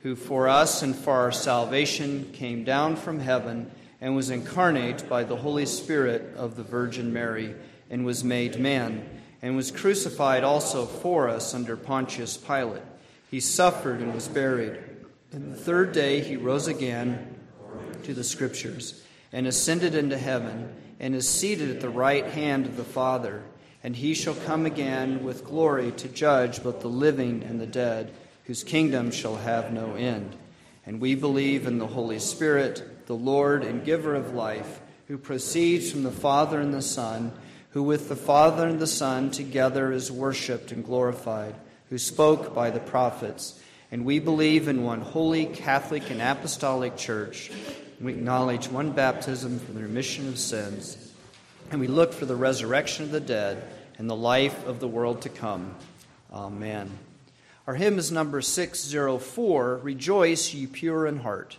who for us and for our salvation came down from heaven and was incarnate by the Holy Spirit of the Virgin Mary and was made man and was crucified also for us under Pontius Pilate. He suffered and was buried. And the third day he rose again to the Scriptures and ascended into heaven and is seated at the right hand of the Father. And he shall come again with glory to judge both the living and the dead whose kingdom shall have no end. And we believe in the Holy Spirit, the Lord and giver of life, who proceeds from the Father and the Son, who with the Father and the Son together is worshiped and glorified, who spoke by the prophets. And we believe in one holy, Catholic, and Apostolic Church. We acknowledge one baptism for the remission of sins. And we look for the resurrection of the dead and the life of the world to come. Amen. Our hymn is number 604 Rejoice, ye pure in heart.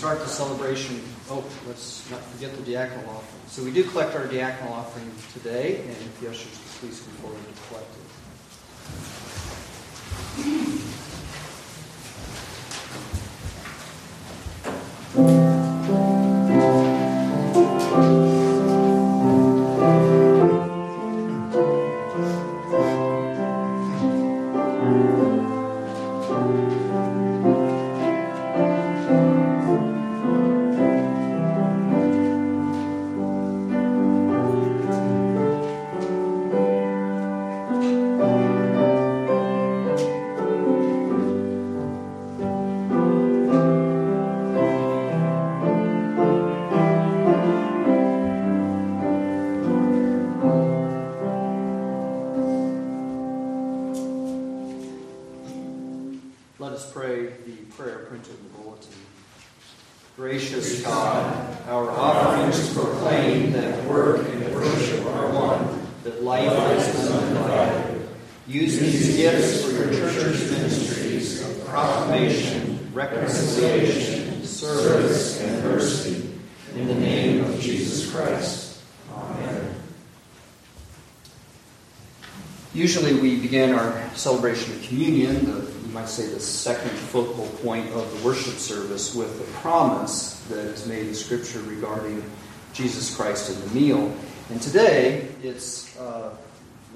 Start the celebration. Oh, let's not forget the diaconal offering. So we do collect our diaconal offering today, and if the ushers please come forward to collect it. Point of the worship service, with the promise that is made in Scripture regarding Jesus Christ and the meal. And today it's, uh,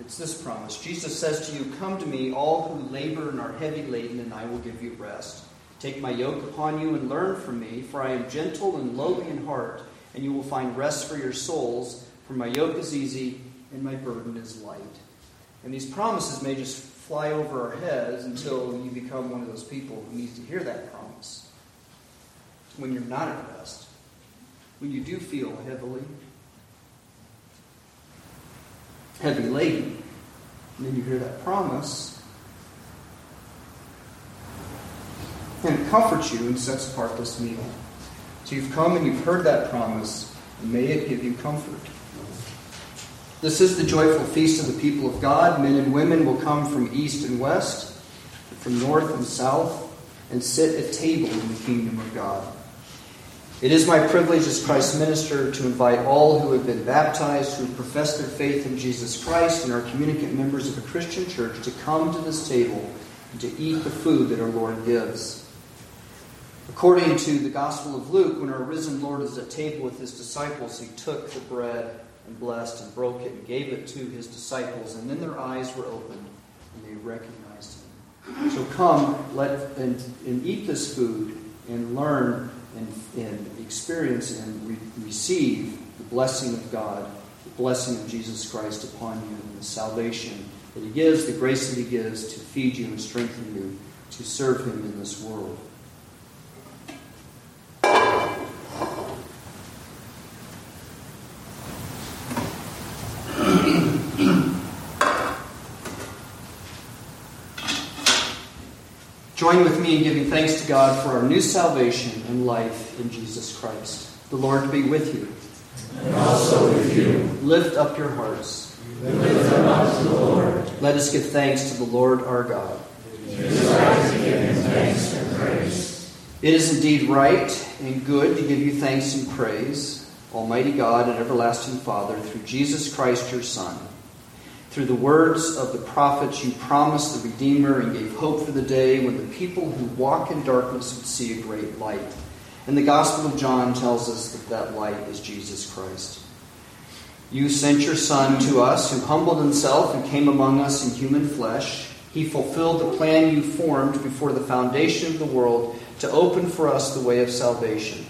it's this promise Jesus says to you, Come to me, all who labor and are heavy laden, and I will give you rest. Take my yoke upon you and learn from me, for I am gentle and lowly in heart, and you will find rest for your souls. For my yoke is easy and my burden is light. And these promises may just fly over our heads until you become one of those people who needs to hear that promise. When you're not at rest, when you do feel heavily, heavy laden, and then you hear that promise, and it comforts you and sets apart this meal. So you've come and you've heard that promise, and may it give you comfort. This is the joyful feast of the people of God. Men and women will come from east and west, from north and south, and sit at table in the kingdom of God. It is my privilege as Christ's minister to invite all who have been baptized, who profess their faith in Jesus Christ, and are communicant members of a Christian church to come to this table and to eat the food that our Lord gives. According to the Gospel of Luke, when our risen Lord is at table with his disciples, he took the bread and blessed and broke it and gave it to his disciples. And then their eyes were opened and they recognized him. So come let and, and eat this food and learn and, and experience and re- receive the blessing of God, the blessing of Jesus Christ upon you, and the salvation that He gives, the grace that He gives to feed you and strengthen you to serve Him in this world. Join with me in giving thanks to God for our new salvation and life in Jesus Christ. The Lord be with you. And also with you. Lift up your hearts. Lift them up to the Lord. Let us give thanks to the Lord our God. It is right to give him thanks and praise. It is indeed right and good to give you thanks and praise, Almighty God and everlasting Father, through Jesus Christ your Son through the words of the prophets, you promised the Redeemer and gave hope for the day when the people who walk in darkness would see a great light. And the Gospel of John tells us that that light is Jesus Christ. You sent your Son to us, who humbled himself and came among us in human flesh. He fulfilled the plan you formed before the foundation of the world to open for us the way of salvation.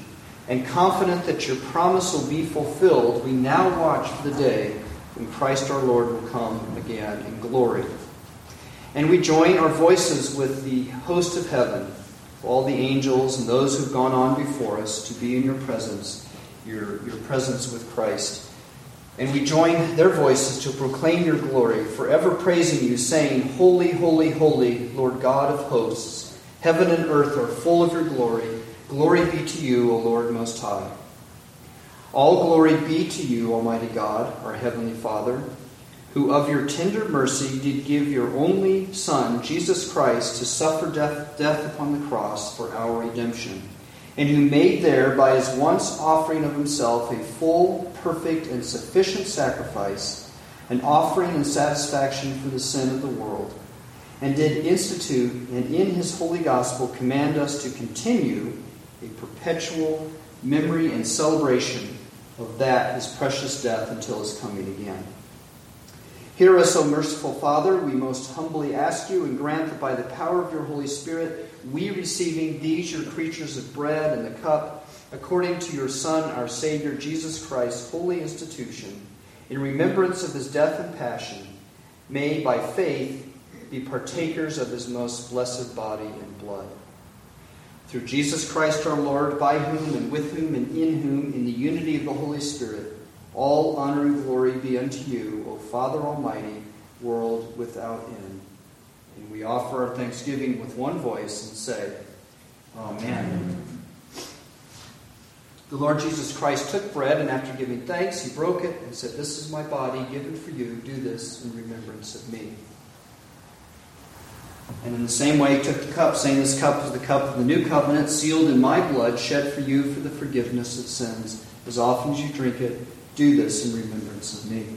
And confident that your promise will be fulfilled, we now watch for the day when Christ our Lord will come again in glory. And we join our voices with the host of heaven, all the angels and those who've gone on before us to be in your presence, your, your presence with Christ. And we join their voices to proclaim your glory, forever praising you, saying, Holy, holy, holy, Lord God of hosts. Heaven and earth are full of your glory. Glory be to you, O Lord Most High. All glory be to you, Almighty God, our Heavenly Father, who of your tender mercy did give your only Son, Jesus Christ, to suffer death, death upon the cross for our redemption. and who made there by his once offering of himself a full, perfect, and sufficient sacrifice, an offering and satisfaction for the sin of the world, and did institute and in his holy gospel command us to continue a perpetual memory and celebration of that his precious death until his coming again. Hear us, O merciful Father, we most humbly ask you, and grant that by the power of your Holy Spirit, we receiving these your creatures of bread and the cup, according to your Son, our Savior, Jesus Christ, holy institution, in remembrance of his death and passion, may by faith be partakers of his most blessed body and blood. Through Jesus Christ our Lord, by whom and with whom and in whom, in the unity of the Holy Spirit, all honor and glory be unto you, O Father Almighty, world without end. And we offer our thanksgiving with one voice and say, Amen. The Lord Jesus Christ took bread, and after giving thanks, he broke it and said, This is my body given for you. Do this in remembrance of me. And in the same way, he took the cup, saying, This cup is the cup of the new covenant, sealed in my blood, shed for you for the forgiveness of sins. As often as you drink it, do this in remembrance of me.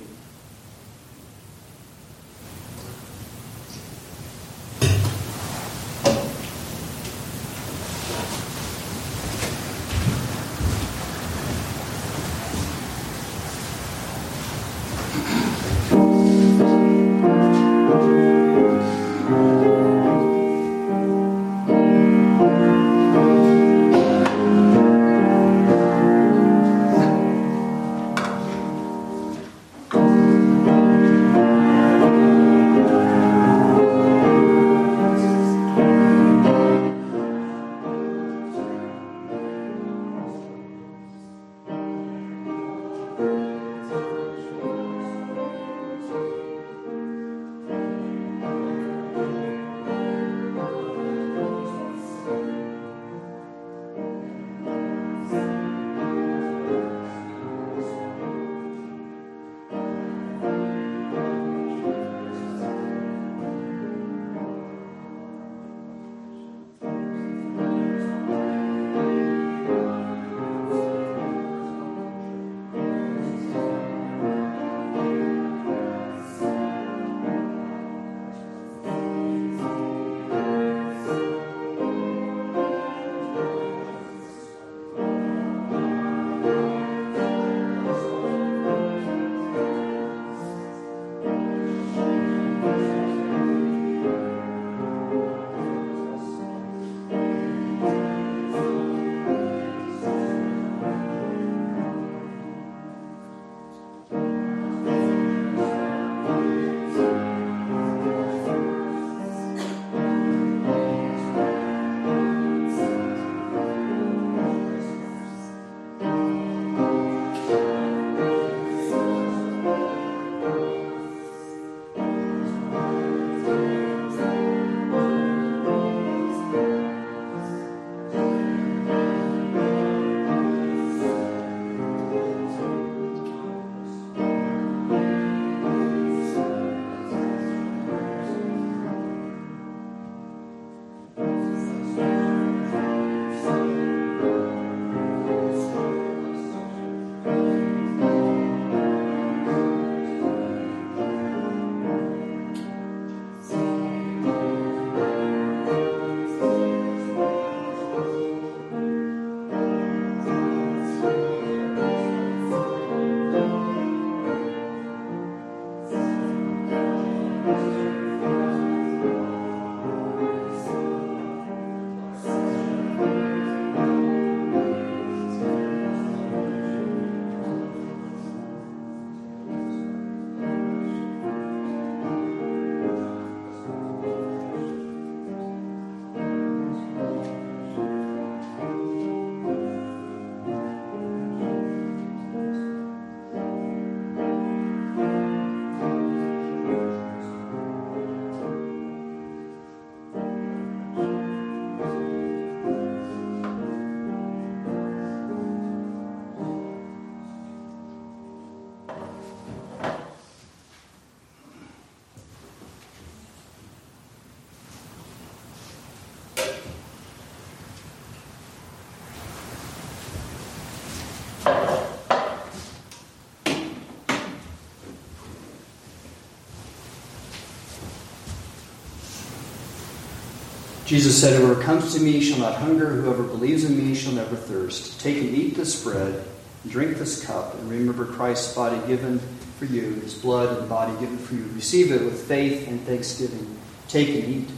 Jesus said, Whoever comes to me shall not hunger, whoever believes in me shall never thirst. Take and eat this bread, and drink this cup, and remember Christ's body given for you, his blood and body given for you. Receive it with faith and thanksgiving. Take and eat.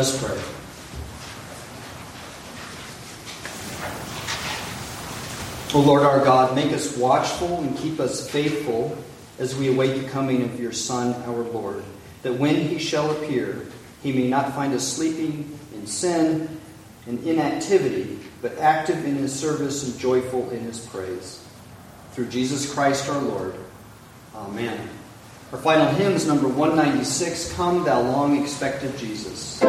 Us pray. O Lord our God, make us watchful and keep us faithful as we await the coming of your Son, our Lord, that when he shall appear, he may not find us sleeping in sin and inactivity, but active in his service and joyful in his praise. Through Jesus Christ our Lord. Amen. Our final hymn is number 196 Come, Thou Long Expected Jesus.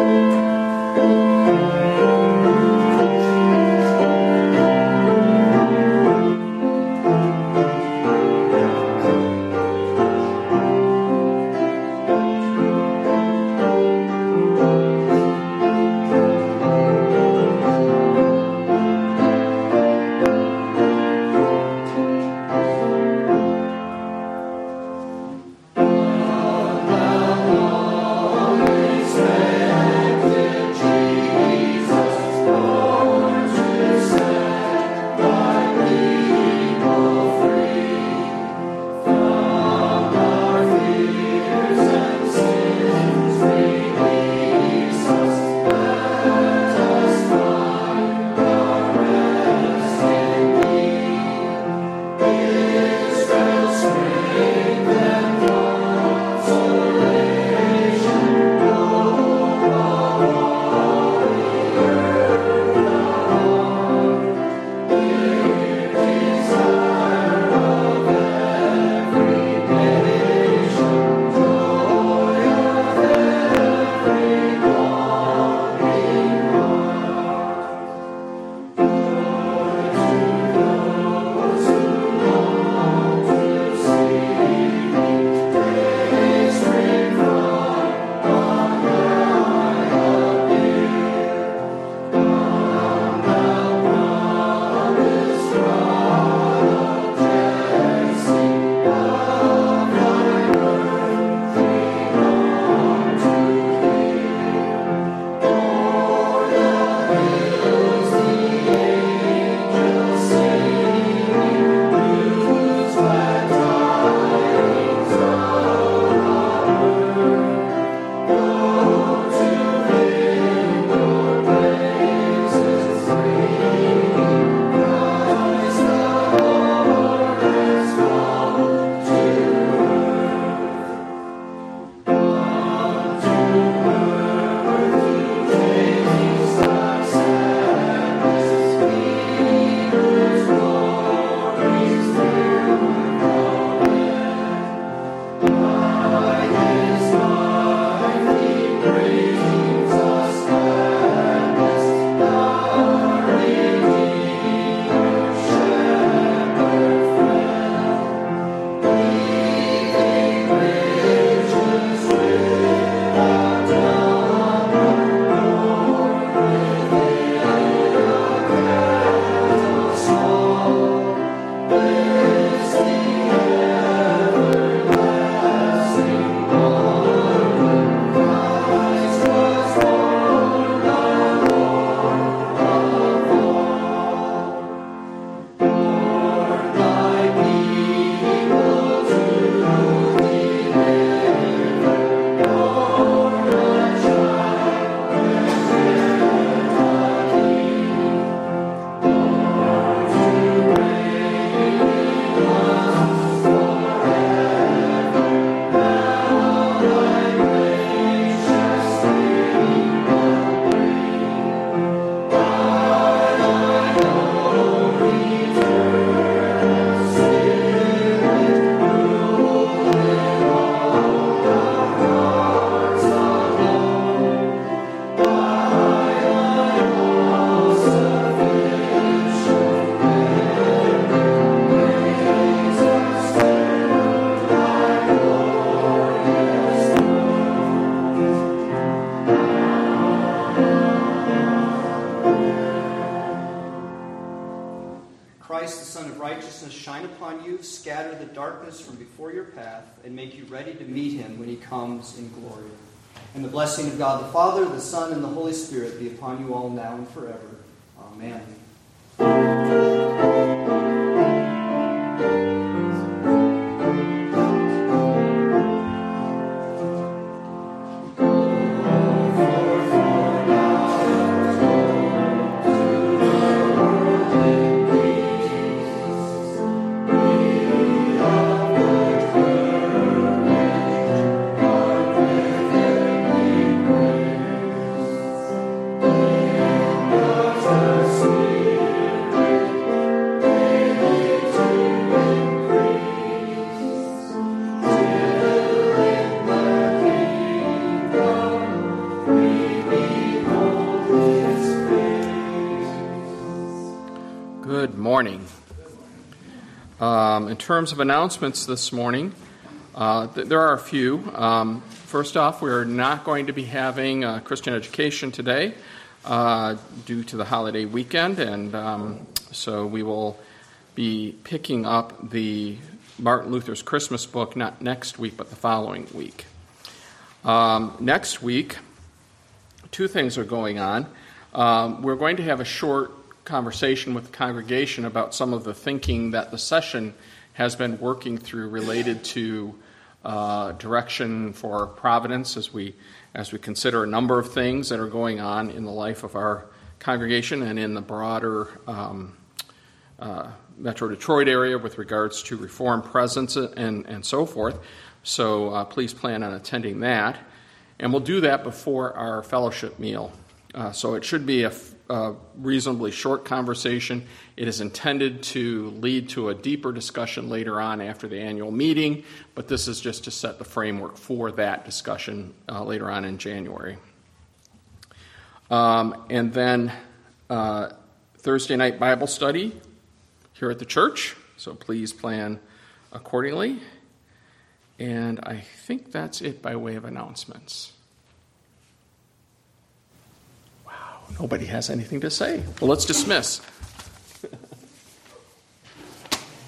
Blessing of God the Father, the Son, and the Holy Spirit be upon you all now and forever. Amen. Terms of announcements this morning, uh, th- there are a few. Um, first off, we're not going to be having uh, Christian education today uh, due to the holiday weekend, and um, so we will be picking up the Martin Luther's Christmas book not next week, but the following week. Um, next week, two things are going on. Um, we're going to have a short conversation with the congregation about some of the thinking that the session has been working through related to uh, direction for providence as we as we consider a number of things that are going on in the life of our congregation and in the broader um, uh, Metro Detroit area with regards to reform presence and, and so forth. So uh, please plan on attending that. And we'll do that before our fellowship meal. Uh, so it should be a reasonably short conversation. It is intended to lead to a deeper discussion later on after the annual meeting, but this is just to set the framework for that discussion uh, later on in January. Um, and then uh, Thursday night Bible study here at the church, so please plan accordingly. And I think that's it by way of announcements. Nobody has anything to say. Well, let's dismiss.